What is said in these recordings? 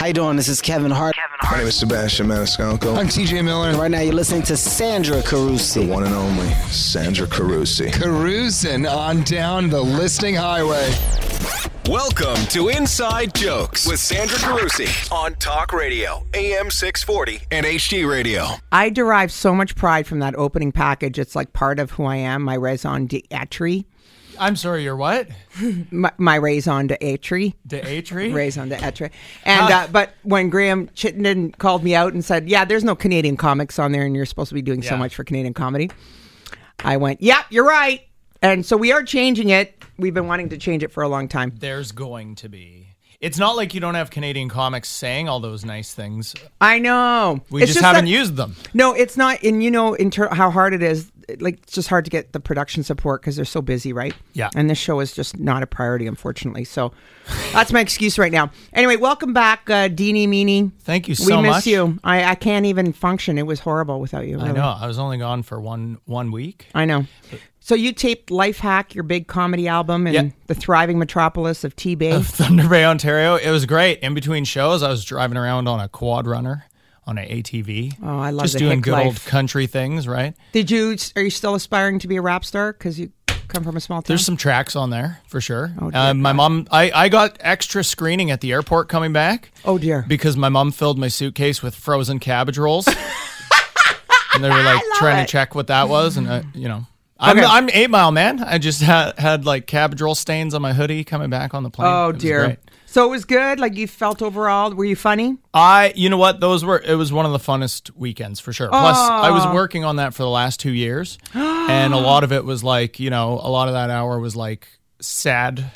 How you doing? This is Kevin Hart. My name is Sebastian Maniscalco. I'm TJ Miller. Right now, you're listening to Sandra Carusi. The one and only Sandra Carusi. Cruising on down the listing highway. Welcome to Inside Jokes with Sandra Carusi on Talk Radio, AM 640 and HD Radio. I derive so much pride from that opening package. It's like part of who I am, my raison d'etre. I'm sorry, you're what? My, my raison d'etre. The Atri? Raison d'etre. And, uh, but when Graham Chittenden called me out and said, yeah, there's no Canadian comics on there and you're supposed to be doing so much for Canadian comedy, I went, yeah, you're right. And so we are changing it. We've been wanting to change it for a long time. There's going to be. It's not like you don't have Canadian comics saying all those nice things. I know. We It's just, haven't that- used them. No, it's not. And you know, in ter- how hard it is. Like it's just hard to get the production support because they're so busy, right? Yeah. And this show is just not a priority, unfortunately. So that's my excuse right now. Anyway, welcome back, uh, Deanie Meanie. Thank you so much. we miss much. you. I, I can't even function. It was horrible without you. I know. I was only gone for one one week. I know. So you taped Life Hack, your big comedy album, in Yeah. the thriving metropolis of T Bay. of Thunder Bay, Ontario. It was great. In between shows, I was driving around on a quad runner on an ATV. Oh, I love it. Just doing good old country things, right? Did you? Are you still aspiring to be a rap star? Because you come from a small town. There's some tracks on there for sure. Oh, dear uh, my God. mom, I, I got extra screening at the airport coming back. Oh, dear. Because my mom filled my suitcase with frozen cabbage rolls. and they were like trying it. to check what that was. And, uh, you know, I'm, Okay. I'm eight mile man. I just had, had like cabbage roll stains on my hoodie coming back on the plane. Oh dear. So it was good. Like you felt overall. Were you funny? I, you know what? Those were, it was one of the funnest weekends for sure. Plus, I was oh. working on that for the last two years. and a lot of it was like, you know, a lot of that hour was like sad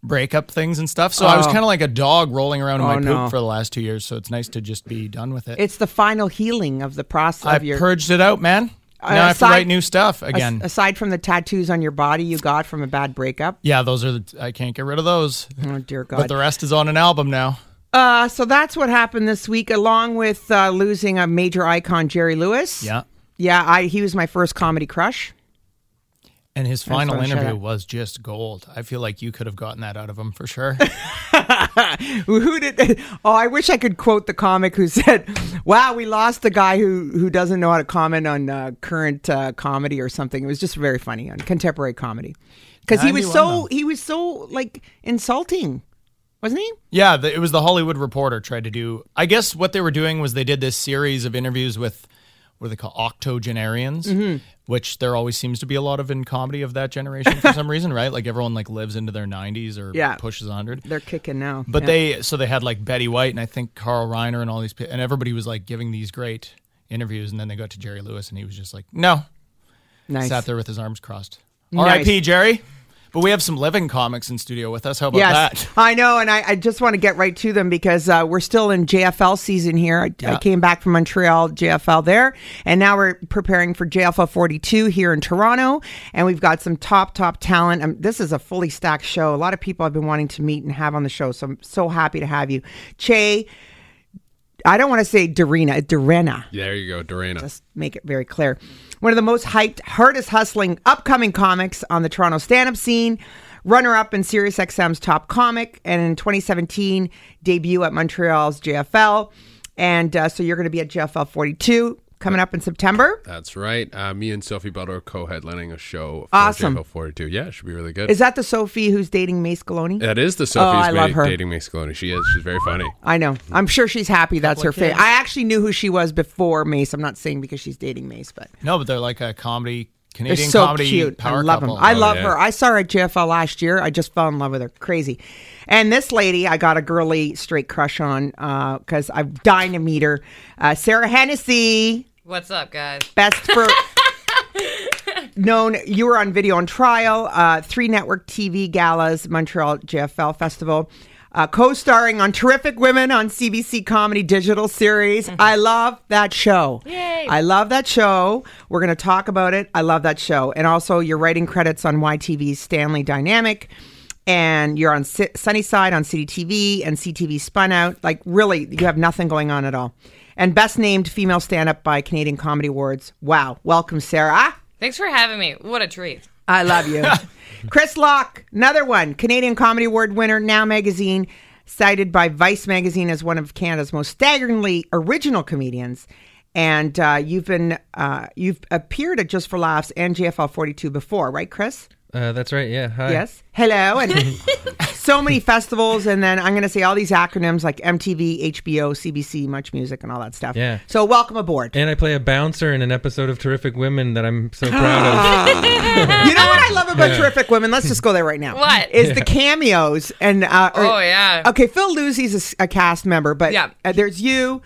breakup things and stuff. So I was Oh. kind of like a dog rolling around in Oh, my poop no. for the last two years. So it's nice to just be done with it. It's the final healing of the process I of your. purged it out, man. Uh, now I have to aside- write new stuff again. aside from the tattoos on your body you got from a bad breakup. yeah, those are the, I can't get rid of those. Oh dear God! But the rest is on an album now. uh, so that's what happened this week, along with uh, losing a major icon, Jerry Lewis. Yeah. Yeah, I he was my first comedy crush. And his final what I shout interview was just gold. I feel like you could have gotten that out of him for sure. Who who did? Oh, I wish I could quote the comic who said, "Wow, we lost the guy who who doesn't know how to comment on uh, current uh, comedy or something." It was just very funny on contemporary comedy because he was so though. he was so like insulting, wasn't he? Yeah, the, it was the Hollywood Reporter tried to do. I guess what they were doing was they did this series of interviews with what do they call octogenarians, Mm-hmm. Which there always seems to be a lot of in comedy of that generation for some reason, right? Like everyone like lives into their 90s or Yeah. pushes 100. They're kicking now. But Yeah. they so they had like Betty White and I think Carl Reiner and all these and everybody was like giving these great interviews and then they got to Jerry Lewis and he was just like, "No." nice. Sat there with his arms crossed. Nice. R.I.P. Jerry. But we have some living comics in studio with us. How about Yes, that? I know, and I, I just want to get right to them because uh, we're still in JFL season here. I, I came back from Montreal, JFL there, and now we're preparing for JFL 42 here in Toronto, and we've got some top, top talent. Um, this is a fully stacked show. A lot of people I've been wanting to meet and have on the show, so I'm so happy to have you. Che, I don't want to say Dorena, Dorena. There you go, Dorena. Let's make it very clear. One of the most hyped, hardest hustling, upcoming comics on the Toronto stand up scene. Runner up in SiriusXM's top comic, and in 2017, debut at Montreal's JFL. And uh, so you're going to be at JFL 42 coming up in September. That's right. Uh, me and Sophie Buddle are co-headlining a show for Awesome. JFL 42. Yeah, it should be really good. Is that the Sophie who's dating Mace Galone? that is the Sophie. I Sophie's love ma- her. dating Mace Coloni. She is. She's very funny. I know. I'm sure she's happy that's her Couple of fate. I actually knew who she was before Mace. I'm not saying because she's dating Mace, but No, but they're like a comedy They're Canadian so comedy cute. power I love couple. them. I Oh, love yeah. her. I saw her at JFL last year. I just fell in love with her. Crazy. And this lady, I got a girly straight crush on because I'm dying to meet her. Uh, Sara Hennessey, What's up, guys? best for. known, you were on video on trial, uh, three network TV galas, Montreal JFL Festival. Uh, co-starring on Terrific Women on CBC Comedy Digital Series. I love that show. Yay. I love that show. We're going to talk about it. I love that show. And also, you're writing credits on YTV's Stanley Dynamic. And you're on Si- Sunnyside on CTV and CTV Spun Out. Like, really, you have nothing going on at all. And best named female stand up by Canadian Comedy Awards. Wow. Welcome, Sara. Thanks for having me. What a treat. I love you. Chris Locke, another one. Canadian Comedy Award winner, Now Magazine. cited by Vice magazine as one of Canada's most staggeringly original comedians. And uh, you've been uh, you've appeared at Just for Laughs and JFL 42 before, right, Chris? Uh, that's right. Yeah. Hi. Yes. Hello. And so many festivals. And then I'm going to say all these acronyms like MTV, HBO, CBC, Much Music, and all that stuff. Yeah. So welcome aboard. And I play a bouncer in an episode of Terrific Women that I'm so proud of. you know what I love about Terrific Women? Let's just go there right now. What? Is the cameos. And uh, or- Oh, yeah. Okay, Phil Luzi's a s- a, cast member, but Yeah. uh, there's you,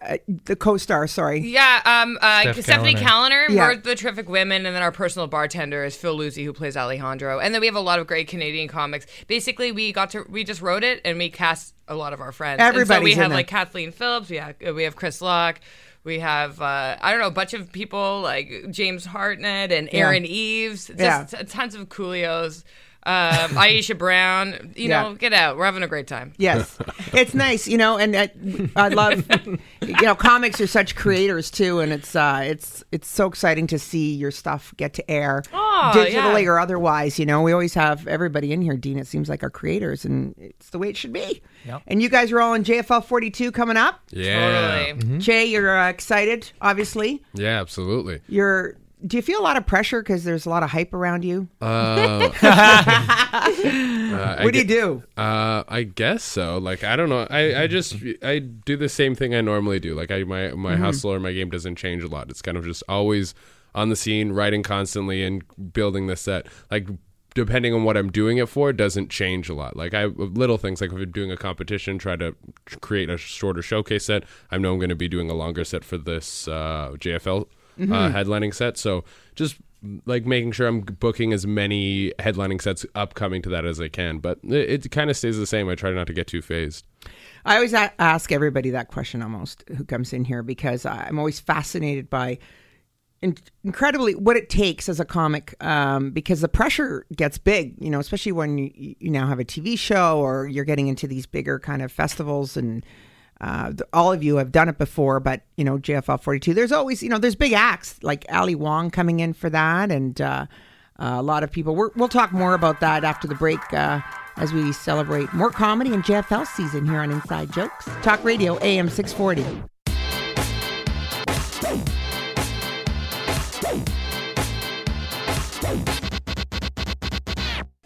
uh, the co-star, sorry. Yeah, um, uh, Steph Stephanie Kaliner. Kaliner, Yeah. we're the terrific women, and then our personal bartender is Phil Luzi, who plays Alejandro, and then we have a lot of great Canadian comics. Basically, we got to we just wrote it and we cast a lot of our friends. And so we have like Kathleen Phillips, we have we have Chris Locke. We have uh, I don't know a bunch of people like James Hartnett and Yeah. Aaron Eves, just Yeah. t- tons of Coolios, um, Aisha Brown. You Yeah. know, get out. We're having a great time. Yes, it's nice, you know, and uh, I love, you know, comics are such creators too, and it's uh, it's it's so exciting to see your stuff get to air, Aw, digitally yeah. or otherwise. You know, we always have everybody in here, Dean. It seems like our creators, and it's the way it should be. Yep. And you guys are all in JFL 42 coming up. Yeah. Totally. Jay, you're uh, excited, obviously. Yeah, absolutely. You're. Do you feel a lot of pressure because there's a lot of hype around you? Uh, uh, what do you do? Uh, I guess so. Like I don't know. I, I just I do the same thing I normally do. Like I my my Mm-hmm. hustle or my game doesn't change a lot. It's kind of just always on the scene, writing constantly and building the set. Like depending on what I'm doing it for, it doesn't change a lot. Like I little things like if I'm doing a competition, try to create a shorter showcase set. I know I'm going to be doing a longer set for this uh, JFL Mm-hmm. uh, headlining set. So just like making sure I'm booking as many headlining sets upcoming to that as I can. But it, it kind of stays the same. I try not to get too phased. I always a- ask everybody that question almost who comes in here because I'm always fascinated by in- incredibly what it takes as a comic um, because the pressure gets big, you know, especially when you, you now have a TV show or you're getting into these bigger kind of festivals and. Uh, all of you have done it before, but you know JFL 42. There's always, you know, there's big acts like Ali Wong coming in for that, and uh, uh, a lot of people. We're, we'll talk more about that after the break uh, as we celebrate more comedy and JFL season here on Inside Jokes. Talk Radio AM 640.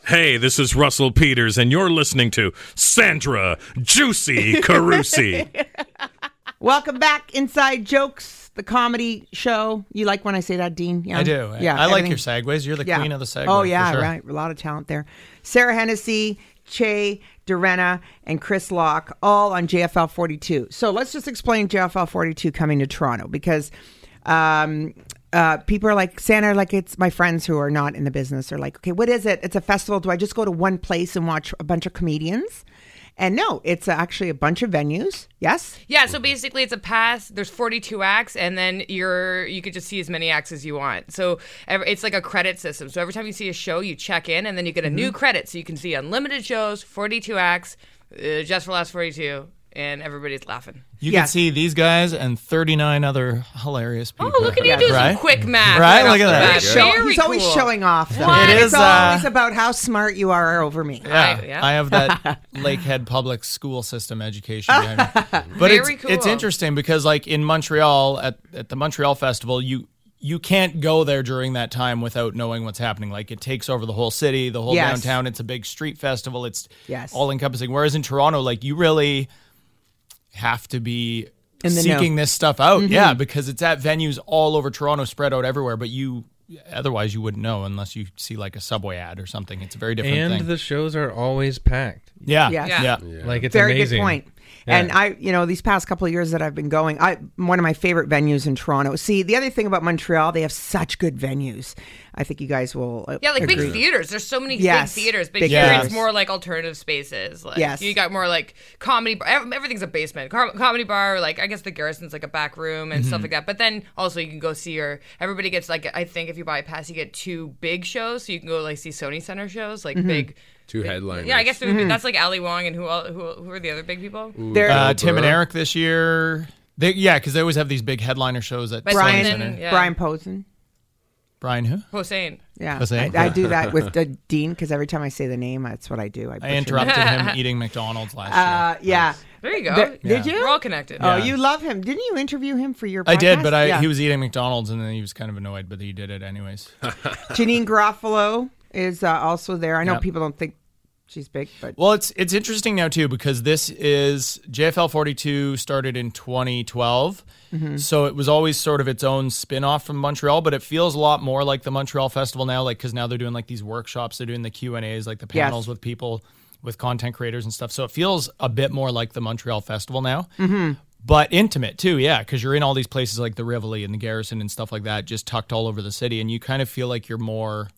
Hey, this is Russell Peters, and you're listening to Sandra Juicy Carusi. Welcome back, Inside Jokes, the comedy show. You like when I say that, Dean? Yeah, I do. Yeah, I like everything- your segues. You're the yeah. queen of the segue. Oh for yeah, sure. right. A lot of talent there. Sara Hennessey, Che Durena, and Chris Locke, all on JFL 42. So let's just explain JFL 42 coming to Toronto because um, uh, people are like, Santa, like it's my friends who are not in the business are like, okay, what is it? It's a festival. Do I just go to one place and watch a bunch of comedians? And no, it's actually a bunch of venues. Yes. Yeah, so basically it's a pass. There's 42 acts, and then you're you could just see as many acts as you want. So ev- it's like a credit system. So every time you see a show, you check in, and then you get a new credit, so you can see unlimited shows, 42 acts, uh, just for last 42, and everybody's laughing. You Yeah. can see these guys and 39 other hilarious people. Oh, look at you do right? some quick math. Right? off Look at that. bat. Show- Very he's always cool. showing off. Though. What? It It's is, always uh, about how smart you are over me. Yeah, I- yeah. I have that Lakehead public school system education. But Very it's it's interesting because like in Montreal at, at the Montreal Festival, you you can't go there during that time without knowing what's happening. Like it takes over the whole city, the whole Yes. downtown. It's a big street festival. It's Yes. all encompassing. Whereas in Toronto, like you really have to be In the seeking know. Mm-hmm. this stuff out. Yeah, because it's at venues all over Toronto, spread out everywhere. But you otherwise you wouldn't know unless you see like a subway ad or something. It's a very different and thing. the shows are always packed. yeah, Yes. yeah, Yeah. Like it's Very amazing. good point. Yeah. And I, you know, these past couple of years that I've been going, I one of my favorite venues in Toronto. See, the other thing about Montreal, they have such good venues. I think you guys will. uh, Yeah, like agree. big theaters. There's so many Yes, big theaters, but big here theaters. it's more like alternative spaces. Like, Yes. you got more like comedy. bar- Everything's a basement. Com- comedy bar, like I guess the Garrison's like a back room and Mm-hmm. stuff like that. But then also you can go see your. Everybody gets like I think if you buy a pass, you get two big shows, so you can go like see Sony Center shows, Mm-hmm. like big. Two headliners. Yeah, I guess there would be- that's like Ali Wong and who el- who who are the other big people? There- Uh, Tim and Eric this year. They, yeah, because they always have these big headliner shows at But Sony Brian, then- Center. yeah. Brian Posehn. Brian who? Hossein. Yeah, Hussein? I, I do that with uh, Dean because every time I say the name, that's what I do. I, I butcher interrupted him eating McDonald's last Uh, yeah. There you go. Th- Did you? We're all connected. Oh, Yeah. you love him. Didn't you interview him for your? I did, but I Yeah. he was eating McDonald's and then he was kind of annoyed, but he did it anyways. Janeane Garofalo is uh, also there. I know Yep. people don't think she's big, but Well, it's it's interesting now too because this is JFL 42 started in 2012. Mm-hmm. So it was always sort of its own spin-off from Montreal, but it feels a lot more like the Montreal Festival now like cuz now they're doing like these workshops, they're doing the Q&As, like the Yes. panels with people with content creators and stuff. So it feels a bit more like the Montreal Festival now. Mm-hmm. But intimate too, yeah, because you're in all these places like the Rivoli and the Garrison and stuff like that, just tucked all over the city, and you kind of feel like you're more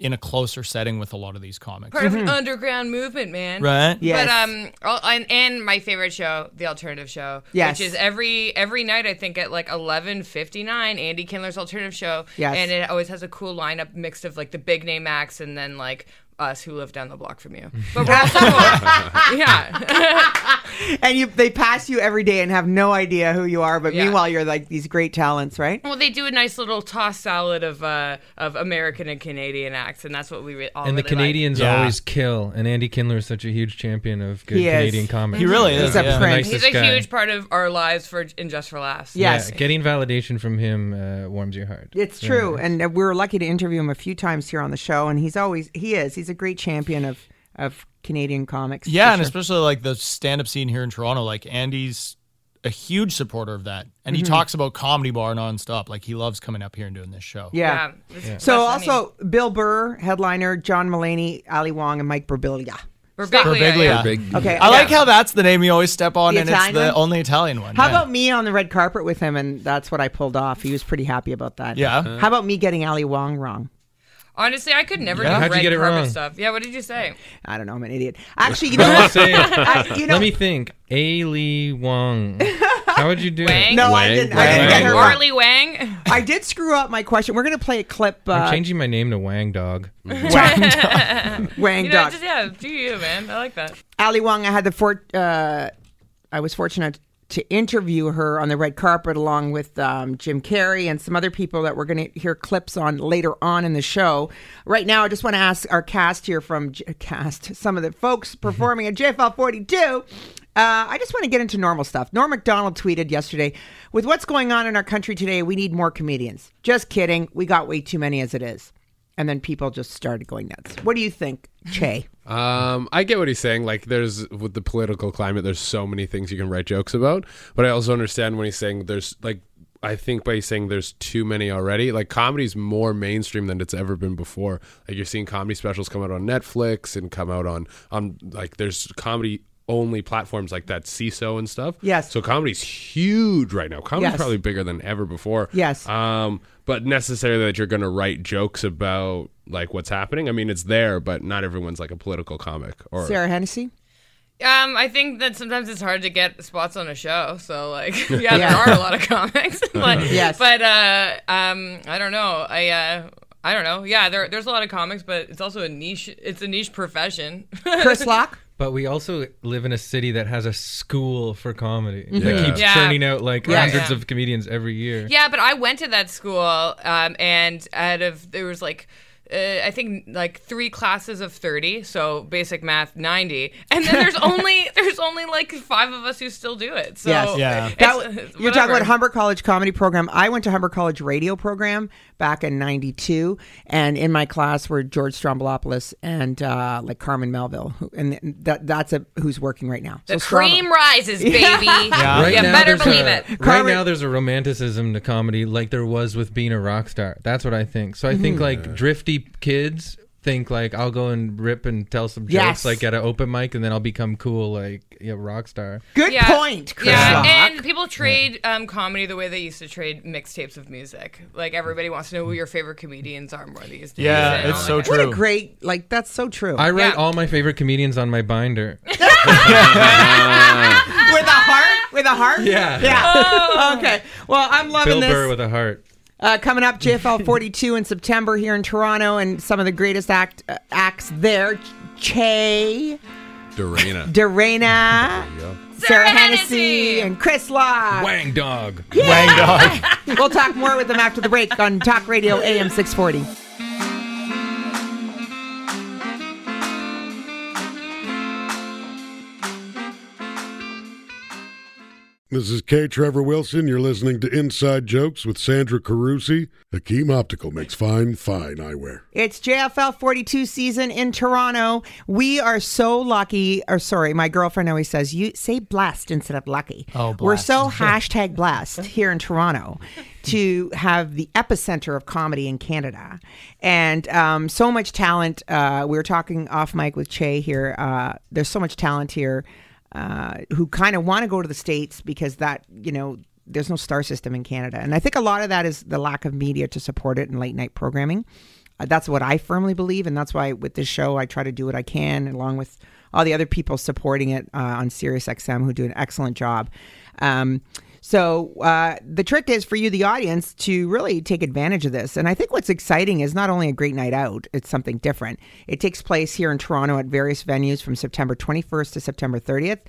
in a closer setting with a lot of these comics. Part of an underground movement, man. Right? Yes. But um, all- and, and my favorite show, the alternative show, Yes. which is every every night I think at like eleven fifty nine, Andy Kindler's alternative show. Yes. and it always has a cool lineup mixed of like the big name acts and then like us who live down the block from you. But we're also yeah, and you they pass you every day and have no idea who you are, but Yeah. meanwhile you're like these great talents, right? well they do a nice little toss salad of uh of American and Canadian acts, and that's what we re- all and the really like. Canadians Yeah. always kill. And Andy Kindler is such a huge champion of good He is. Canadian comics. He really He's is. a yeah. prince. He's a guy. huge part of our lives for and just for laughs. Yes. Yeah, getting validation from him uh, warms your heart. It's true, nice. and we were lucky to interview him a few times here on the show, and he's always he is he's a great champion of of Canadian comics. Yeah, and sure. especially like the stand up scene here in Toronto, like Andy's a huge supporter of that. And Mm-hmm. he talks about comedy bar nonstop. Like he loves coming up here and doing this show. yeah. Yeah. it's So best also Bill Burr, headliner, John Mulaney, Ali Wong, and Mike Birbiglia. Birbiglia, Birbiglia. yeah. Big. Okay, I like how that's the name you always step on, The and Italian it's the one? only Italian one. How yeah. about me on the red carpet with him, and that's what I pulled off. He was pretty happy about that. Yeah. How about me getting Ali Wong wrong? Honestly, I could never Yeah. do How'd you red get it carpet wrong? stuff. Yeah, what did you say? I don't know. I'm an idiot. Actually, you know what? I, you know, let me think. A. Lee Wong. How would you do Wang? it? no, I didn't. I didn't get her Wang. Wang. I did screw up my question. We're going to play a clip. Uh, I'm changing my name to Wang Dog. Wang You know, Dog. just, yeah, do you, man. I like that. Ali Wong, I had the fort. Uh, I was fortunate to interview her on the red carpet along with um, Jim Carrey and some other people that we're going to hear clips on later on in the show. Right now, I just want to ask our cast here from J- cast some of the folks performing at JFL 42. Uh, I just want to get into normal stuff. Norm MacDonald tweeted yesterday, "With what's going on in our country today, we need more comedians." Just kidding. We got way too many as it is. And then people just started going nuts. What do you think, Che? Um, I get what he's saying. Like, there's with the political climate, there's so many things you can write jokes about. But I also understand when he's saying there's like, I think by saying there's too many already. Like, comedy's more mainstream than it's ever been before. Like, you're seeing comedy specials come out on Netflix and come out on on like there's comedy only platforms like that Seeso and stuff. Yes. So comedy's huge right now. Comedy's Yes. probably bigger than ever before. Yes. Um, but necessarily that you're going to write jokes about like what's happening. I mean, it's there, but not everyone's like a political comic or Sara Hennessey? Um, I think that sometimes it's hard to get spots on a show. So like, yeah, Yeah. there are a lot of comics. but, Yes. But uh, um, I don't know. I uh, I don't know. Yeah, there, there's a lot of comics, but it's also a niche. It's a niche profession. Chris Locke? But we also live in a city that has a school for comedy Mm-hmm. that keeps Yeah. churning out like Yeah, hundreds yeah. of comedians every year. Yeah, but I went to that school, um, and out of there was like. Uh, I think like three classes of thirty, so basic math ninety, and then there's only there's only like five of us who still do it. So Yes. Yeah. it's- That, it's you're talking about Humber College comedy program. I went to Humber College radio program back in '92, and in my class were George Stroumboulopoulos and uh, like Carmen Melville, who, and that that's a who's working right now. The So Strom- cream rises, baby. Yeah. Right you now, better there's believe a, it. Right Carmen- now, there's a romanticism to comedy like there was with being a rock star. That's what I think. So I think Mm-hmm. like drifty kids think like I'll go and rip and tell some jokes Yes. like at an open mic and then I'll become cool like yeah, rock star. Good Yeah. point, Chris Yeah, Rock. and people trade um, comedy the way they used to trade mixtapes of music. Like everybody wants to know who your favorite comedians are more these days. Yeah, and it's all so that. true. what a great like that's so true. I write Yeah. all my favorite comedians on my binder. with a heart, with a heart. Yeah. Yeah. okay. Well, I'm loving Bill this. Burr with a heart. Uh, coming up, JFL 42 in September here in Toronto, and some of the greatest act uh, acts there. Che, Dorena. Dorena, Sara Hennessey and Chris Locke. Wang dog. Wang dog. We'll talk more with them after the break on Talk Radio AM 640. This is K. Trevor Wilson. You're listening to Inside Jokes with Sandra Carusi. Hakim Optical makes fine, fine eyewear. It's JFL 42 season in Toronto. We are so lucky, or sorry, my girlfriend always says, you say blessed instead of lucky. Oh, We're so hashtag blessed here in Toronto to have the epicenter of comedy in Canada. And um, so much talent. Uh, we were talking off mic with Che here. Uh, there's so much talent here uh, who kind of want to go to the States because that, you know, there's no star system in Canada. And I think a lot of that is the lack of media to support it in late night programming. Uh, that's what I firmly believe. And that's why with this show, I try to do what I can along with all the other people supporting it uh, on Sirius XM who do an excellent job. Um, so uh, the trick is for you, the audience, to really take advantage of this. And I think what's exciting is not only a great night out; it's something different. It takes place here in Toronto at various venues from September 21st to September 30th.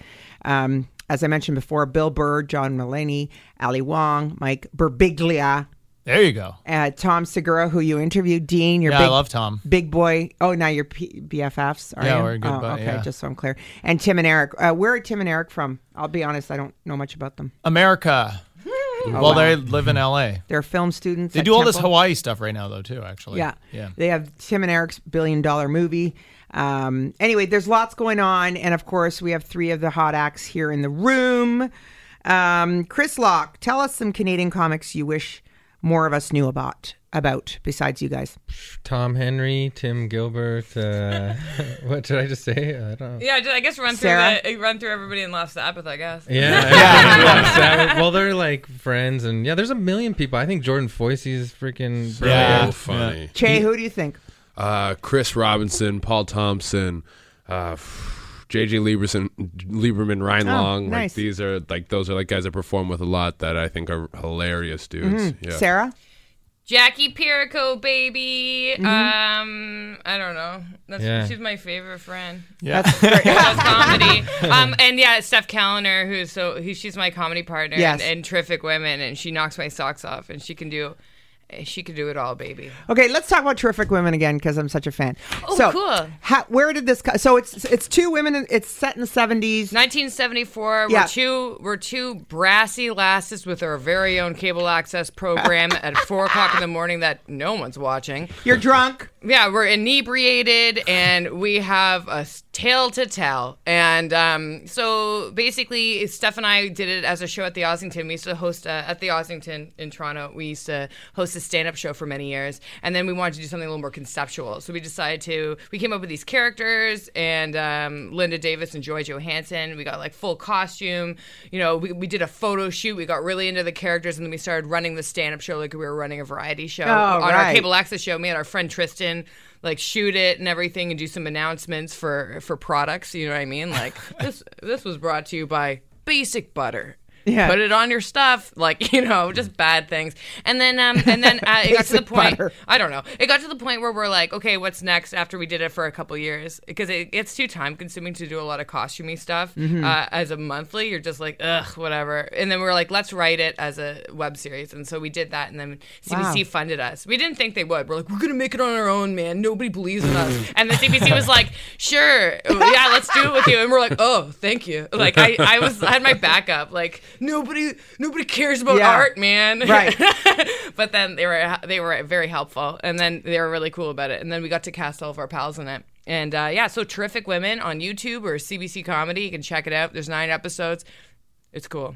Um, as I mentioned before, Bill Burr, John Mulaney, Ali Wong, Mike Birbiglia, There you go. uh, Tom Segura, who you interviewed, Dean, your Yeah, I love Tom. big boy. Oh, now you're P- BFFs. Are Yeah, you? we're good Oh, okay, yeah. just so I'm clear. And Tim and Eric. Uh, where are Tim and Eric from? I'll be honest, I don't know much about them. America. well, wow. they live in L.A. They're film students. They do all this Hawaii stuff right now, though, too. Actually. Yeah. Yeah. They have Tim and Eric's billion dollar movie. Um, anyway, there's lots going on. And of course, we have three of the hot acts here in the room. Um, Chris Locke, tell us some Canadian comics you wish more of us knew about, about besides you guys. Tom Henry, Tim Gilbert. Uh, what did I just say? I don't. Know. Yeah, I guess run through Sara? the, run through everybody in Last Sabbath, I guess. Yeah, yeah. Sabbath. Well, they're like friends, and yeah, there's a million people. I think Jordan Foisy is freaking So brilliant. funny. Che, who do you think? Uh, Chris Robinson, Paul Thompson, uh, JJ Lieberson, Lieberman, Ryan Oh, Long. nice. Like these are like those are like guys I perform with a lot that I think are hilarious dudes. Mm-hmm. Yeah. Sara? Jackie Pirico, baby. Mm-hmm. Um, I don't know. That's Yeah. she's my favorite friend. Yeah. That's comedy. Um, and yeah, Steph Kaliner, who's so who, she's my comedy partner Yes. and, and terrific women, and she knocks my socks off, and she can do, she can do it all, baby. Okay, let's talk about terrific women again because I'm such a fan. Oh, so, cool. How, where did this? Co- so it's it's two women. in- It's set in the 70s. 1974. Yeah. We're two we're two brassy lasses with our very own cable access program at four o'clock in the morning that no one's watching. You're drunk. Yeah, we're inebriated and we have a tale to tell. And um, so basically, Steph and I did it as a show at the Ossington. We used to host uh, at the Ossington in Toronto. We used to host a stand up show for many years. And then we wanted to do something a little more conceptual. So we decided to, we came up with these characters and um, Linda Davis and Joy Johansson. We got like full costume. You know, we, we did a photo shoot. We got really into the characters and then we started running the stand up show like we were running a variety show Oh, on our cable access show. Me and our friend Tristan like shoot it and everything and do some announcements for for products. You know what I mean? Like this this was brought to you by Basic Butter. Yeah. Put it on your stuff, like you know, just bad things. And then, um, and then uh, it got to the point. butter. I don't know. It got to the point where we're like, okay, what's next? After we did it for a couple years, because it gets too time consuming to do a lot of costumey stuff Mm-hmm. uh, as a monthly. You're just like, ugh, whatever. And then we are like, let's write it as a web series, and so we did that. And then CBC Wow. funded us. We didn't think they would. We're like, we're gonna make it on our own, man. Nobody believes in us. And the CBC was like, sure, yeah, let's do it with you. And we're like, oh, thank you. Like I, I was, I had my backup. Like nobody, nobody cares about Yeah. art, man. Right. but then they were, they were very helpful, and then they were really cool about it. And then we got to cast all of our pals in it. And uh, yeah, so terrific women on YouTube or CBC Comedy. You can check it out. There's nine episodes. It's cool.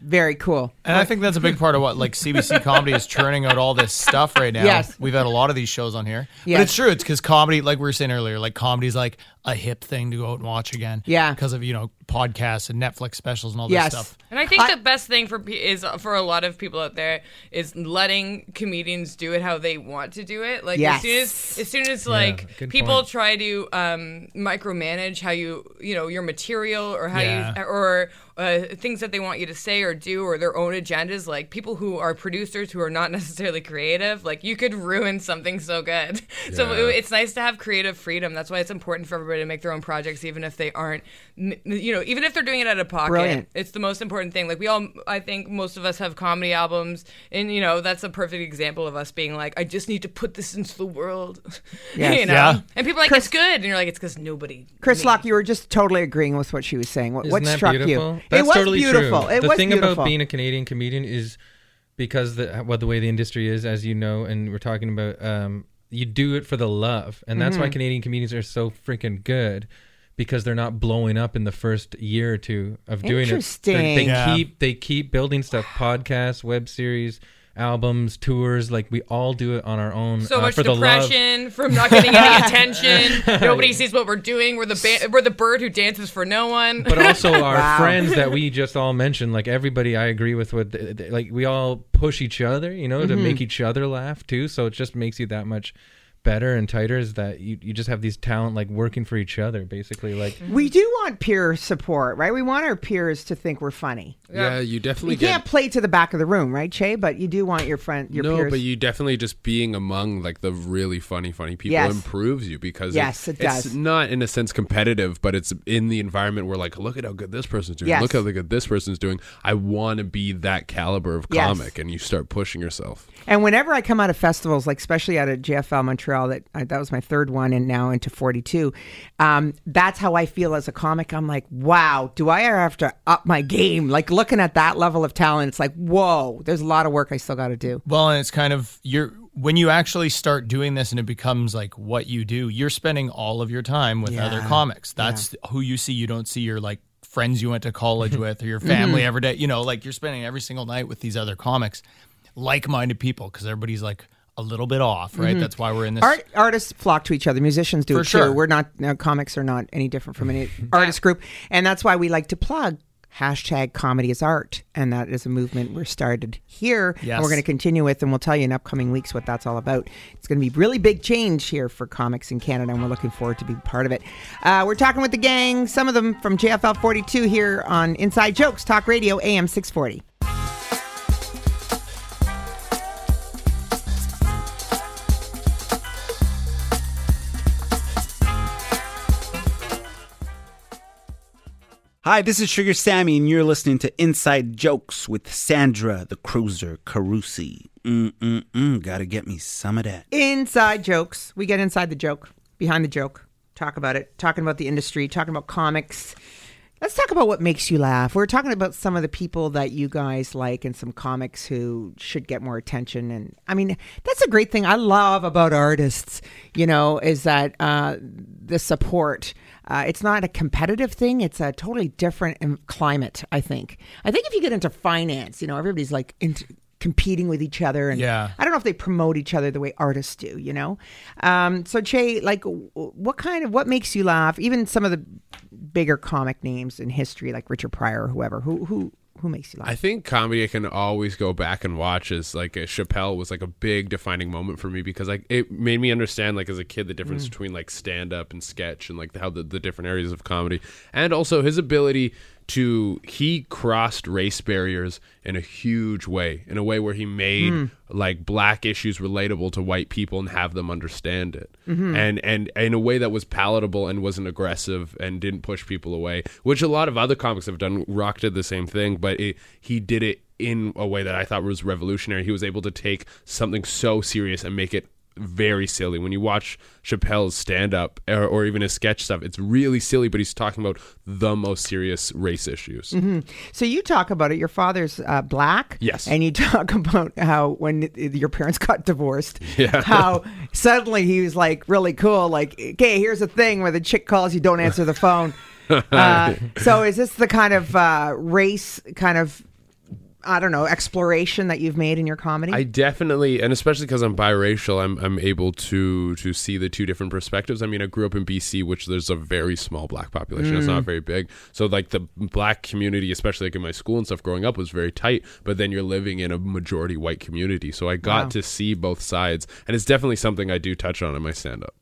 Very cool. And I think that's a big part of what like CBC comedy is churning out all this stuff right now. Yes. We've had a lot of these shows on here. Yes. But it's true. It's because comedy, like we were saying earlier, like comedy's like a hip thing to go out and watch again. Yeah. Because of, you know, podcasts and Netflix specials and all this Yes. stuff. And I think I- the best thing for pe- is for a lot of people out there is letting comedians do it how they want to do it. Like Yes. as soon as as soon as like good people point. try to um, micromanage how you you know your material or how Yeah. you or uh, things that they want you to say or do or their own agendas. Like people who are producers who are not necessarily creative, like you could ruin something so good. So Yeah. it- it's nice to have creative freedom. That's why it's important for everybody everybody to make their own projects, even if they aren't, you know, even if they're doing it out of pocket. Brilliant. It's the most important thing. Like we all, I think most of us have comedy albums, and you know, that's a perfect example of us being like, I just need to put this into the world. Yes. you know, Yeah. and people are like Chris- it's good, and you're like, it's because nobody. Chris made Locke, you were just totally agreeing with what she was saying. What, Isn't what that struck beautiful? you? That's it was totally beautiful. true. It the was thing beautiful. about being a Canadian comedian is because the what the way the industry is, as you know, and we're talking about, um, you do it for the love, and that's Mm-hmm. why Canadian comedians are so freaking good. Because they're not blowing up in the first year or two of doing it. They- Interesting. They, Yeah. keep they keep building stuff, podcasts, web series, albums, tours. Like we all do it on our own. So uh, much for the depression from not getting any attention. Nobody sees what we're doing. We're the ba- we're the bird who dances for no one. but also our Wow. friends that we just all mentioned like everybody i agree with what th- th- like we all push each other you know to Mm-hmm. make each other laugh too so it just makes you that much better and tighter is that you, you just have these talent like working for each other basically like we do want peer support, right? We want our peers to think we're funny. Yeah, you definitely You get. can't play to the back of the room, right, Che? But you do want your friend, your no, peers. but you definitely just being among like the really funny, funny people Yes. improves you because Yes, it does. It's not in a sense competitive, but it's in the environment where like, look at how good this person's doing. Yes. Look how good this person's doing. I want to be that caliber of Yes. comic, and you start pushing yourself. And whenever I come out of festivals, like especially out of JFL Montreal, that I, that was my third one, and now into Forty Two, um, that's how I feel as a comic. I'm like, wow, do I ever have to up my game? Like looking at that level of talent, it's like, whoa, there's a lot of work I still got to do. Well, and it's kind of you're when you actually start doing this and it becomes like what you do, you're spending all of your time with other comics. That's who you see. You don't see your like friends you went to college with or your family every day. You know, like you're spending every single night with these other comics, like-minded people, because everybody's like a little bit off, right? That's why we're in this. Art, artists flock to each other. Musicians do For it sure. too. We're not no, comics are not any different from any artist group, and that's why we like to plug hashtag comedy is art, and that is a movement we're started here, and Yes. we're going to continue with, and we'll tell you in upcoming weeks what that's all about. It's going to be really big change here for comics in Canada, and we're looking forward to being part of it. Uh, we're talking with the gang, some of them from JFL 42 here on Inside Jokes Talk Radio AM 640. Hi, this is Sugar Sammy, and you're listening to Inside Jokes with Sandra the Cruiser Carusi. Mm-mm-mm, gotta get me some of that. Inside jokes. We get inside the joke, behind the joke, talk about it, talking about the industry, talking about comics. Let's talk about what makes you laugh. We're talking about some of the people that you guys like and some comics who should get more attention. And I mean, that's a great thing I love about artists, you know, is that uh, the support. Uh, it's not a competitive thing. It's a totally different climate, I think. I think if you get into finance, you know, everybody's like into competing with each other and Yeah. I don't know if they promote each other the way artists do, you know. Um, so Che, like, what kind of what makes you laugh? Even some of the bigger comic names in history, like Richard Pryor or whoever, who who who makes you laugh? I think comedy I can always go back and watch is like a Chappelle was like a big defining moment for me because like it made me understand like as a kid the difference between like stand up and sketch and like how the, the different areas of comedy and also his ability to he crossed race barriers in a huge way in a way where he made hmm. like black issues relatable to white people and have them understand it. Mm-hmm. And and in a way that was palatable and wasn't aggressive and didn't push people away which a lot of other comics have done. Rock did the same thing but it, he did it in a way that i thought was revolutionary. He was able to take something so serious and make it very silly when you watch chappelle's stand-up or, or even his sketch stuff it's really silly but he's talking about the most serious race issues So you talk about it. Your father's uh, black, Yes. and you talk about how when your parents got divorced, Yeah. how suddenly he was like really cool. Like, okay, here's a thing where the chick calls, you don't answer the phone. uh, so is this the kind of uh, race kind of I don't know exploration that you've made in your comedy? I definitely, and especially because I'm biracial, I'm I'm able to to see the two different perspectives. I mean, I grew up in BC, which there's a very small black population. It's Mm. not very big, so like the black community, especially like in my school and stuff, growing up was very tight. But then you're living in a majority white community, so I got Wow. to see both sides, and it's definitely something I do touch on in my stand up.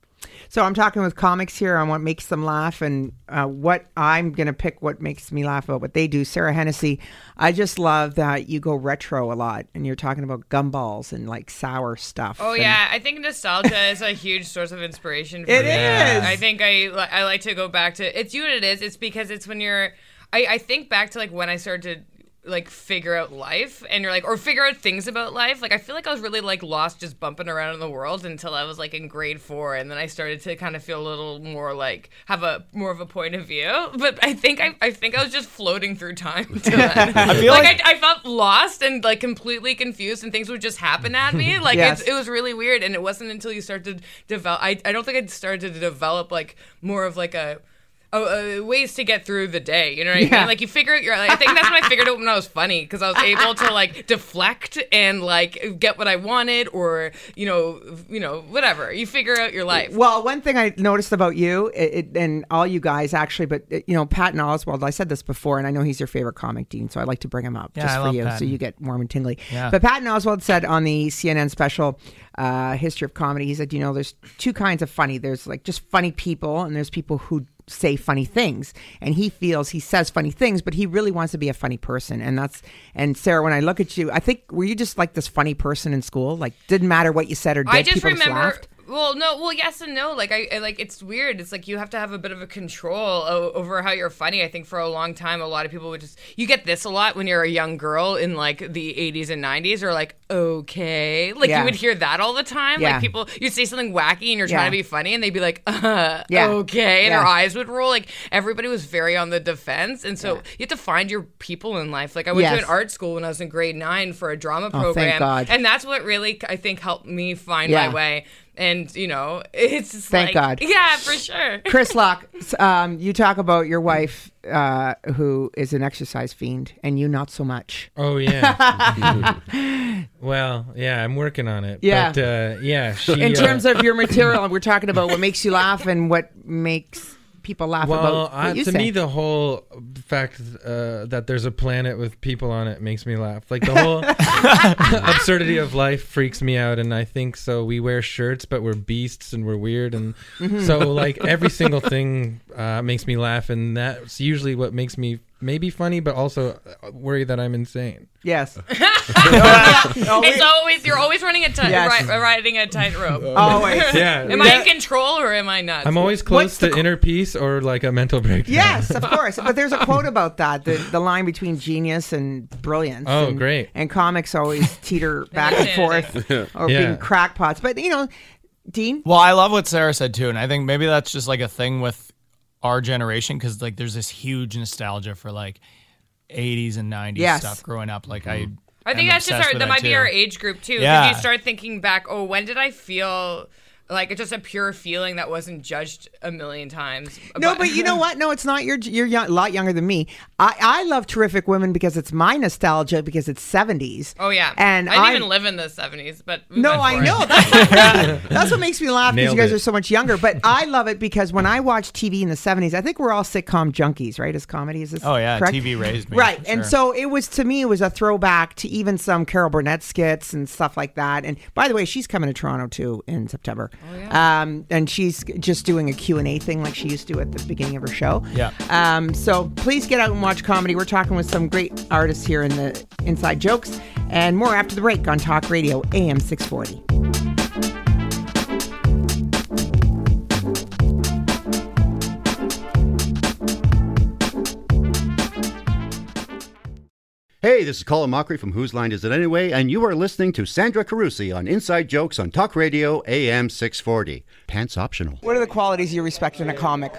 So I'm talking with comics here on what makes them laugh and uh, what I'm going to pick what makes me laugh about what they do. Sara Hennessey, I just love that you go retro a lot and you're talking about gumballs and like sour stuff. Oh and- yeah, I think nostalgia is a huge source of inspiration. For It me. is. I think I I like to go back to it's you know what it is. It's because it's when you're. I, I think back to like when I started to like figure out life and you're like or figure out things about life like i feel like i was really like lost just bumping around in the world until i was like in grade four and then i started to kind of feel a little more like have a more of a point of view but i think i, I think i was just floating through time to then. I feel like, like- I, I felt lost and like completely confused and things would just happen at me like Yes. it's, it was really weird and it wasn't until you started to develop I, I don't think i started to develop like more of like a uh, uh, ways to get through the day. You know what I Yeah. mean? Like you figure out your. Like, I think that's when I figured out when I was funny because I was able to like deflect and like get what I wanted, or you know, you know, whatever. You figure out your life. Well, one thing I noticed about you it, it, and all you guys actually, but uh, you know, Patton Oswalt. I said this before, and I know he's your favorite comic, Dean. So I like to bring him up Yeah, just I for love you, so you get warm and tingly. Yeah. But Patton Oswalt said on the CNN special uh, history of comedy, he said, you know, there's two kinds of funny. There's like just funny people, and there's people who say funny things. And he feels he says funny things but he really wants to be a funny person. And that's and sarah when i look at you i think were you just like this funny person in school? Like didn't matter what you said or did I just people remember. laughed well, no, well, yes and no. Like I, I like it's weird. It's like you have to have a bit of a control o- over how you're funny. I think for a long time, a lot of people would just you get this a lot when you're a young girl in like the 80s and 90s, or like okay, like Yeah. you would hear that all the time. Yeah. Like people, you'd say something wacky and you're Yeah. trying to be funny, and they'd be like, uh, okay, and their eyes would roll. Like everybody was very on the defense, and so you have to find your people in life. Like I went Yes. to an art school when I was in grade nine for a drama Oh, program, God. and that's what really I think helped me find my way. And you know, it's just Thank like, God. yeah, for sure. Chris Locke, um, you talk about your wife uh, who is an exercise fiend, and you not so much. Oh yeah. well, yeah, I'm working on it. Yeah. But, uh, yeah. She, In uh, terms of your material, we're talking about what makes you laugh and what makes people laugh well, about what you to say. me, the whole fact uh, that there's a planet with people on it makes me laugh. Like the whole absurdity of life freaks me out, and I think so. We wear shirts, but we're beasts and we're weird, and Mm-hmm. so like every single thing uh, makes me laugh, and that's usually what makes me maybe funny, but also uh, worry that I'm insane. yes. it's always you're always running a tight, Yes. ri- riding a tightrope. Always. Yeah. am I in control or am I not? I'm always close the to qu- inner peace or like a mental breakdown. Yes, of course. But there's a quote about that the, the line between genius and brilliance. Oh, and, great. And comics always teeter back and forth or Yeah. being crackpots. But, you know, Dean? Well, I love what Sara said too, and I think maybe that's just like a thing with our generation because like there's this huge nostalgia for like 80s and 90s Yes. stuff growing up. Like I, I think that's just our, with that might be our age group too. Because Yeah. you start thinking back, oh, when did I feel like it's just a pure feeling that wasn't judged a million times? No, but you know what? No, it's not. You're you're young, a lot younger than me. I, I love Terrific Women because it's my nostalgia because it's 70s. Oh yeah, And I didn't I- even live in the '70s, but we No, I know. That's what, that's what makes me laugh because you guys it. are so much younger. But I love it because when I watch TV in the 70s, I think we're all sitcom junkies, right? As comedy, is this Oh yeah, correct? TV raised me. Right. for And so it was to me, it was a throwback to even some Carol Burnett skits and stuff like that. And by the way, she's coming to Toronto too in September. Oh, yeah. Um, and she's just doing a Q&A thing like she used to at the beginning of her show. Yeah. Um, so please get out and watch comedy. We're talking with some great artists here in the Inside Jokes and more after the break on Talk Radio AM 640. Hey, this is Colin Mochrie from Whose Line Is It Anyway, and you are listening to Sandra Carusi on Inside Jokes on Talk Radio AM 640. Pants optional. What are the qualities you respect in a comic?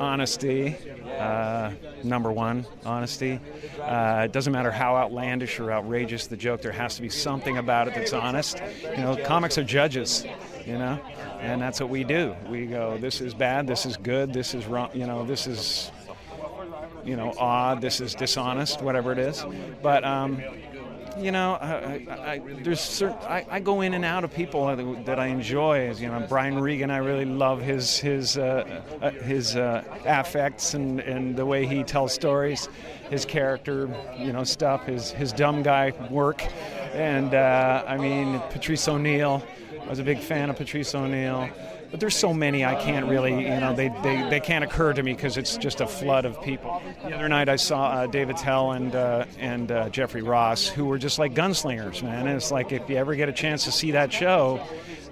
honesty uh, number one honesty uh, it doesn't matter how outlandish or outrageous the joke there has to be something about it that's honest you know comics are judges you know and that's what we do we go this is bad this is good this is wrong you know this is you know odd this is dishonest whatever it is but um, you know, I, I, I, there's certain, I, I go in and out of people that, I enjoy. You know, Brian Regan, I really love his his uh, uh, his uh, affects and, and the way he tells stories, his character, you know, stuff, his his dumb guy work, and uh, I mean Patrice O'Neal. I was a big fan of Patrice O'Neal. but there's so many I can't really, you know, they, they, they can't occur to me because it's just a flood of people. The other night I saw uh, Dave Attell and uh, and uh, Jeffrey Ross, who were just like gunslingers, man. And it's like if you ever get a chance to see that show,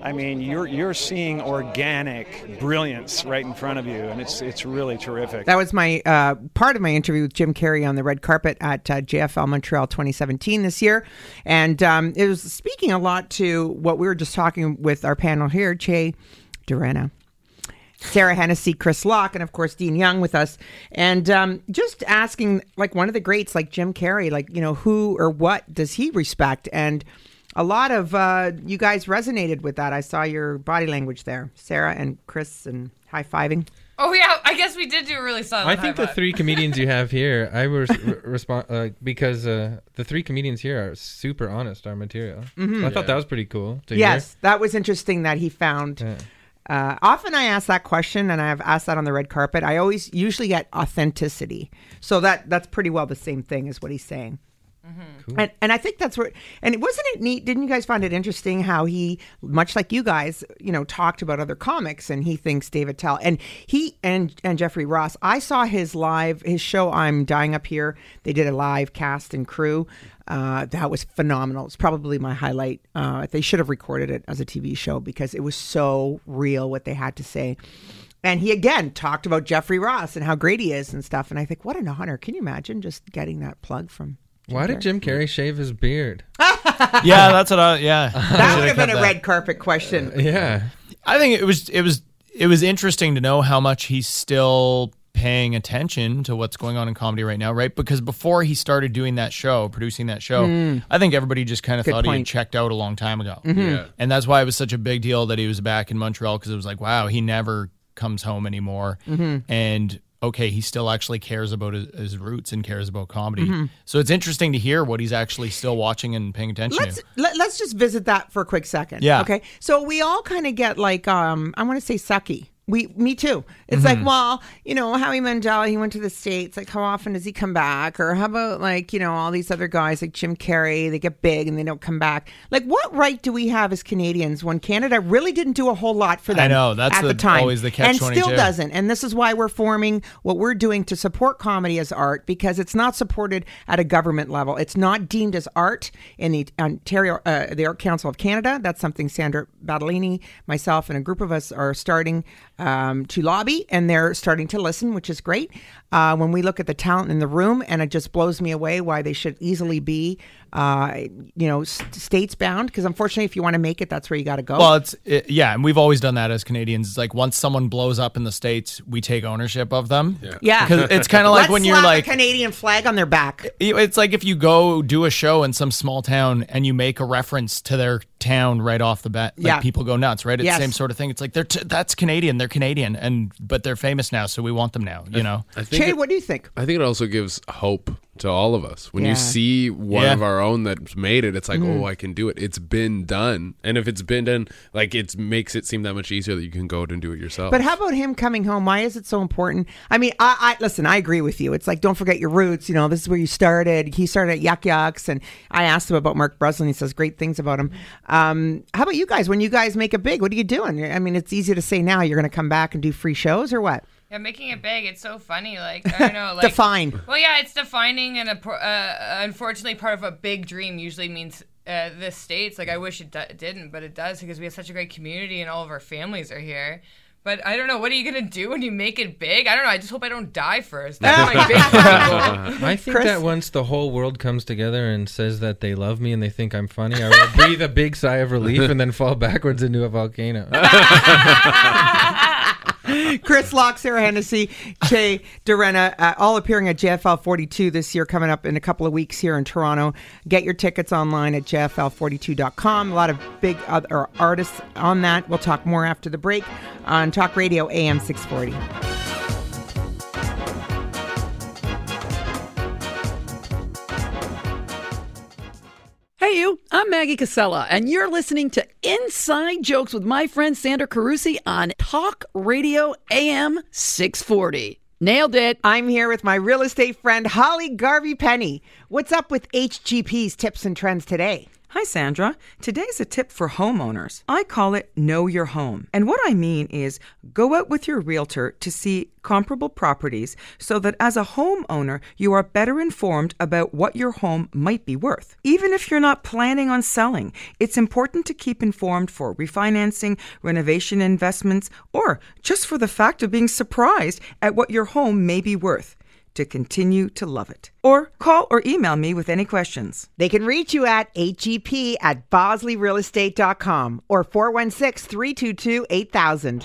I mean, you're you're seeing organic brilliance right in front of you, and it's it's really terrific. That was my uh, part of my interview with Jim Carrey on the red carpet at uh, JFL Montreal 2017 this year, and um, it was speaking a lot to what we were just talking with our panel here, Che Durena. Sara Hennessey, Chris Locke, and of course Dean Young with us, and um, just asking like one of the greats, like Jim Carrey, like you know who or what does he respect, and a lot of uh, you guys resonated with that. I saw your body language there, Sara and Chris, and high fiving. Oh yeah, I guess we did do a really solid. I think high the three comedians you have here, I was re- respond uh, because uh, the three comedians here are super honest. Our material. Mhm. I thought Yeah. that was pretty cool. To Yes, that was interesting that he found. Uh, often I ask that question, and I've asked that on the red carpet. I always usually get authenticity, so that that's pretty well the same thing as what he's saying. And, and I think that's where, and it wasn't it neat? Didn't you guys find it interesting how he, much like you guys, you know, talked about other comics, and he thinks Dave Attell and he and and Jeffrey Ross. I saw his live his show. I'm dying up here. They did a live cast and crew. Uh, that was phenomenal. It's probably my highlight. Uh, they should have recorded it as a TV show because it was so real what they had to say. And he again talked about Jeffrey Ross and how great he is and stuff. And I think, what an honor! Can you imagine just getting that plug from? Why did Jim Carrey shave his beard? yeah, that's what I. Yeah, That would have been a red carpet question. Yeah, I think it was it was it was interesting to know how much he's still paying attention to what's going on in comedy right now, right? Because before he started doing that show, producing that show, Mm. I think everybody just kind of Good thought he had checked out a long time ago. Mhm. Yeah. And that's why it was such a big deal that he was back in Montreal because it was like, wow, he never comes home anymore. Mhm. And okay, he still actually cares about his, his roots and cares about comedy. Mhm. So it's interesting to hear what he's actually still watching and paying attention Let's to. let, let's just visit that for a quick second. Yeah. Okay. So we all kind of get like um I want to say sucky. We me too. It's like, Mhm. well, you know, Howie Mandel, he went to the States. Like how often does he come back? Or how about like, you know, all these other guys like Jim Carrey, they get big and they don't come back. Like what right do we have as Canadians when Canada really didn't do a whole lot for them I know, that's at the- the, time. always the And still doesn't. And this is why we're forming what we're doing to support comedy as art because it's not supported at a government level. It's not deemed as art in the Ontario, uh, the Art Council of Canada. That's something Sandra Battaglini, myself, and a group of us are starting um, to lobby, and they're starting to listen, which is great. Uh, when we look at the talent in the room, and it just blows me away why they should easily be, uh, you know, s- states bound. Because unfortunately, if you want to make it, that's where you got to go. Well, it's it, yeah, and we've always done that as Canadians. It's like once someone blows up in the states, we take ownership of them. Yeah, yeah, because it's kind of like Let's when you're like, a Canadian flag on their back. it's like if you go do a show in some small town and you make a reference to their town right off the bat, like Yeah. people go nuts, right? It's Yes. the same sort of thing. It's like they're t- that's Canadian, they're Canadian, and but they're famous now, so we want them now. You know, I think Che, it- what do you think? I think it also gives hope to all of us when Yeah. you see one Yeah. of our own that's made it. It's like, Mhm. oh, I can do it. It's been done, and if it's been done, like it makes it seem that much easier that you can go out and do it yourself. But how about him coming home? Why is it so important? I mean, I, I listen. I agree with you. It's like don't forget your roots. You know, this is where you started. He started at Yuk Yuk's, and I asked him about Mark Breslin. He says great things about him. Um, how about you guys? When you guys make it big, what are you doing? I mean, it's easy to say now. You're going to come back and do free shows or what? Yeah, making it big. It's so funny. Like I don't know. Like Define. Well, yeah, it's defining, and a, uh, unfortunately, part of a big dream usually means uh, the states. Like I wish it d- didn't, but it does because we have such a great community, and all of our families are here. But I don't know. What are you gonna do when you make it big? I don't know. I just hope I don't die first. That's my big goal. I think Chris? that once the whole world comes together and says that they love me and they think I'm funny, I will breathe a big sigh of relief and then fall backwards into a volcano. Chris Locke, Sara Hennessey, Che Durena, uh, all appearing at JFL 42 this year, coming up in a couple of weeks here in Toronto. Get your tickets online at JFL42.com. A lot of big other artists on that. We'll talk more after the break on Talk Radio AM 640. Hey, you. I'm Maggie Cassella, and you're listening to Inside Jokes with my friend Sandra Carusi on Talk Radio AM 640. Nailed it. I'm here with my real estate friend, Holly Garvey Penny. What's up with HGP's tips and trends today? Hi, Sandra. Today's a tip for homeowners. I call it Know Your Home. And what I mean is go out with your realtor to see comparable properties so that as a homeowner, you are better informed about what your home might be worth. Even if you're not planning on selling, it's important to keep informed for refinancing, renovation investments, or just for the fact of being surprised at what your home may be worth to continue to love it. Or call or email me with any questions. They can reach you at HGP at bosleyrealestate.com or 416 322 8000.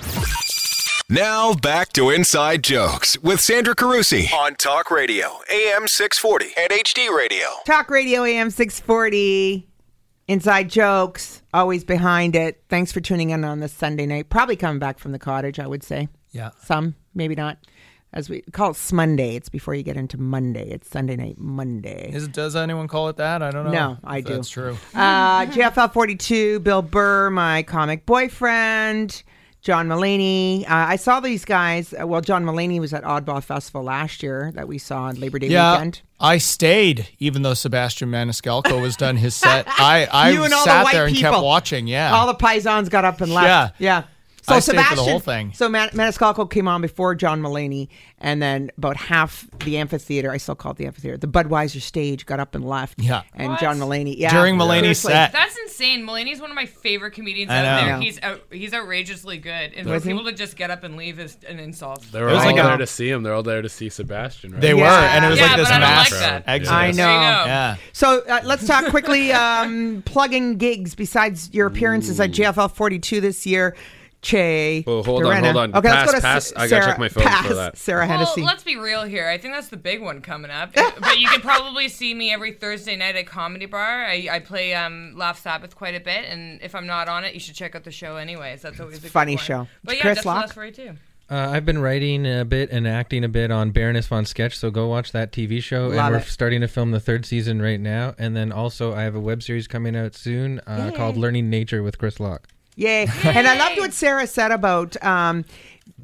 Now back to Inside Jokes with Sandra Carusi on Talk Radio, AM 640 and HD Radio. Talk Radio AM 640. Inside jokes, always behind it. Thanks for tuning in on this Sunday night. Probably coming back from the cottage, I would say. Yeah. Some, maybe not. As we call it Monday. It's before you get into Monday. It's Sunday night Monday. Is, does anyone call it that? I don't know. No, I do. That's true. Uh, JFL 42, Bill Burr, my comic boyfriend, John Mulaney. Uh, I saw these guys. Uh, well, John Mulaney was at Oddball Festival last year that we saw on Labor Day yeah, weekend. I stayed even though Sebastian Maniscalco was done his set. I, I You and all the sat white there and kept watching. Yeah. All the paisans got up and left. Yeah. Yeah. I stayed for the whole thing. So Man- Maniscalco came on before John Mulaney, and then about half the amphitheater, I still call it the amphitheater, the Budweiser stage got up and left. Yeah. And What? John Mulaney, yeah. During Mulaney's Seriously. set. That's insane. Mulaney's one of my favorite comedians I out know. there. He's out, he's outrageously good. And for Was he? people to just get up and leave is an insult. They were It all like a- there to see him. They're all there to see Sebastian. Right? They were, and it was Yeah, like this but I mass like exodus. I know. There you go. Yeah. So uh, let's talk quickly. Um, plugging gigs besides your appearances at JFL 42 this year. Che. Oh, hold on, hold on. Okay, Pass, let's go to pass. I gotta check my phone for pass, that. Sara Well, Hennessey. let's be real here. I think that's the big one coming up. but you can probably see me every Thursday night at Comedy Bar. I, I play um, Laugh Sabbath quite a bit, and if I'm not on it, you should check out the show anyways. That's always a good funny one. show. But yeah, Chris that's Locke? that's for too. Uh, I've been writing a bit and acting a bit on Baroness von Sketch, so go watch that TV show. Love and we're it. starting to film the third season right now. And then also, I have a web series coming out soon uh, called Learning Nature with Chris Locke. Yay. And I loved what Sara said about um,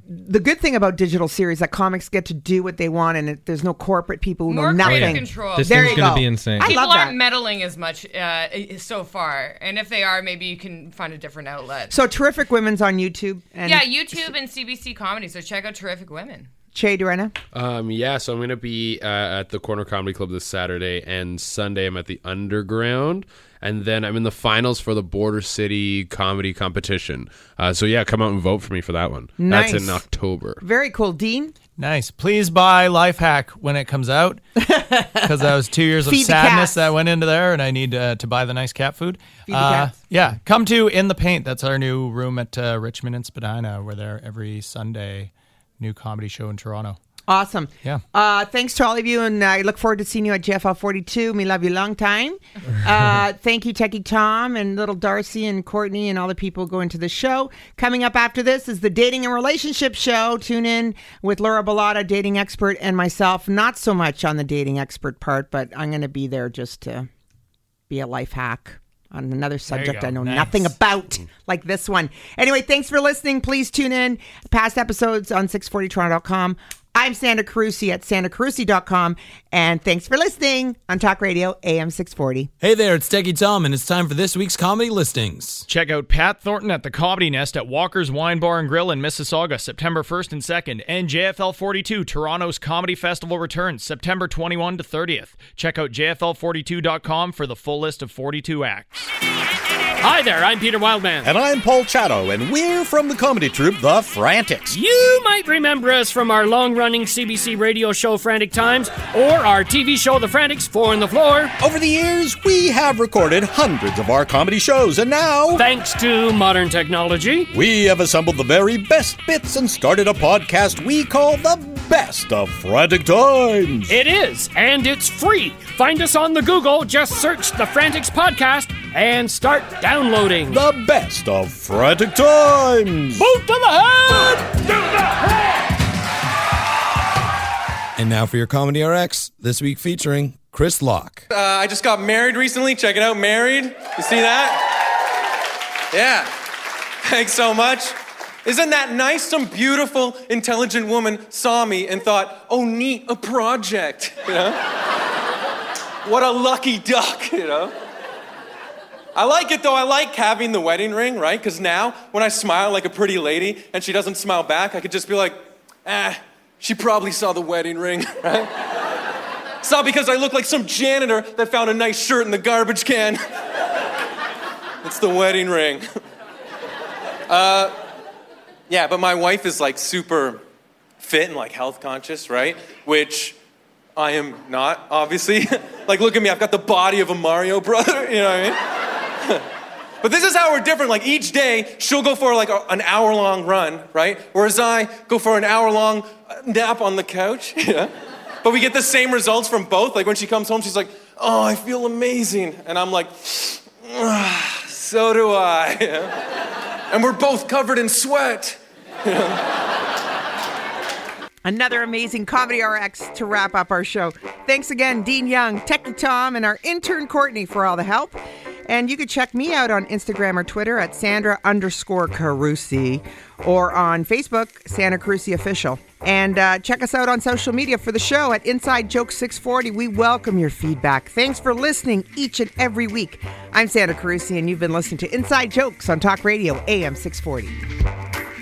the good thing about digital series that comics get to do what they want and it, there's no corporate people who More know creative nothing. control. This There thing's gonna be insane. I People love aren't that. meddling as much uh, so far, and if they are, maybe you can find a different outlet. So terrific women's on YouTube and yeah, YouTube and CBC Comedy. So check out Terrific Women. Che Durena. Um, yeah, so I'm going to be uh, at the Corner Comedy Club this Saturday, and Sunday I'm at the Underground, and then I'm in the finals for the Border City Comedy Competition. Uh, so yeah, come out and vote for me for that one. Nice. That's in October. Very cool. Dean. Nice. Please buy Lifehack when it comes out because that was two years of Feed the sadness cats. that went into there, and I need uh, to buy the nice cat food. Feed the Uh, cats. Yeah, come to In the Paint. That's our new room at uh, Richmond and Spadina. We're there every Sunday. New comedy show in Toronto. Awesome. Yeah. Uh, thanks to all of you, and I look forward to seeing you at JFL 42. Me love you long time. Uh, thank you, Techie Tom and little Darcy and Courtney and all the people going to the show. Coming up after this is the Dating and Relationship Show. Tune in with Laura Bellotta, dating expert, and myself. Not so much on the dating expert part, but I'm going to be there just to be a life hack on another subject. I know Nice. nothing about, like this one. Anyway, thanks for listening. Please tune in. Past episodes on 640toronto.com. I'm Sandra Carusi at sandracarusi.com. And thanks for listening on Talk Radio AM 640. Hey there, it's Techie Tom, and it's time for this week's comedy listings. Check out Pat Thornton at the Comedy Nest at Walker's Wine Bar and Grill in Mississauga, September 1st and 2nd. And JFL 42, Toronto's Comedy Festival returns, September 21 to 30th. Check out JFL42.com for the full list of 42 acts. Hi there, I'm Peter Wildman. And I'm Paul Chato, and we're from the comedy troupe The Frantics. You might remember us from our long running CBC radio show Frantic Times or our TV show The Frantics Four on the Floor. Over the years, we have recorded hundreds of our comedy shows, and now, Thanks to modern technology, we have assembled the very best bits and started a podcast we call The Best of Frantic Times. it is, and it's free. Find us on the Google, just search The Frantics Podcast and start downloading. The Best of Frantic Times. Boot to the head! To the head! And now for your Comedy RX, this week featuring Chris Locke. Uh, I just got married recently. Check it out, married. You see that? Yeah. Thanks so much. Isn't that nice? Some beautiful, intelligent woman saw me and thought, oh, neat, a project. You know? what a lucky duck, you know? I like it though. I like having the wedding ring, right? Because now when I smile like a pretty lady and she doesn't smile back, I could just be like, ah, she probably saw the wedding ring, right? it's not because I look like some janitor that found a nice shirt in the garbage can. it's the wedding ring. uh, yeah, but my wife is like super fit and like health conscious, right? Which I am not, obviously. like, look at me, I've got the body of a Mario brother, you know what I mean? but this is how we're different. Like, each day, she'll go for like a, an hour long run, right? Whereas I go for an hour long nap on the couch, yeah? But we get the same results from both. Like, when she comes home, she's like, oh, I feel amazing. And I'm like, ah, so do I. And we're both covered in sweat. Another amazing Comedy RX to wrap up our show. Thanks again, Dean Young, Techie Tom, and our intern Courtney for all the help. And you can check me out on Instagram or Twitter at Sandra underscore Carusi or on Facebook, Sandra Carusi Official. And uh, check us out on social media for the show at Inside Joke 640. We welcome your feedback. Thanks for listening each and every week. I'm Sandra Carusi, and you've been listening to Inside Jokes on Talk Radio AM 640.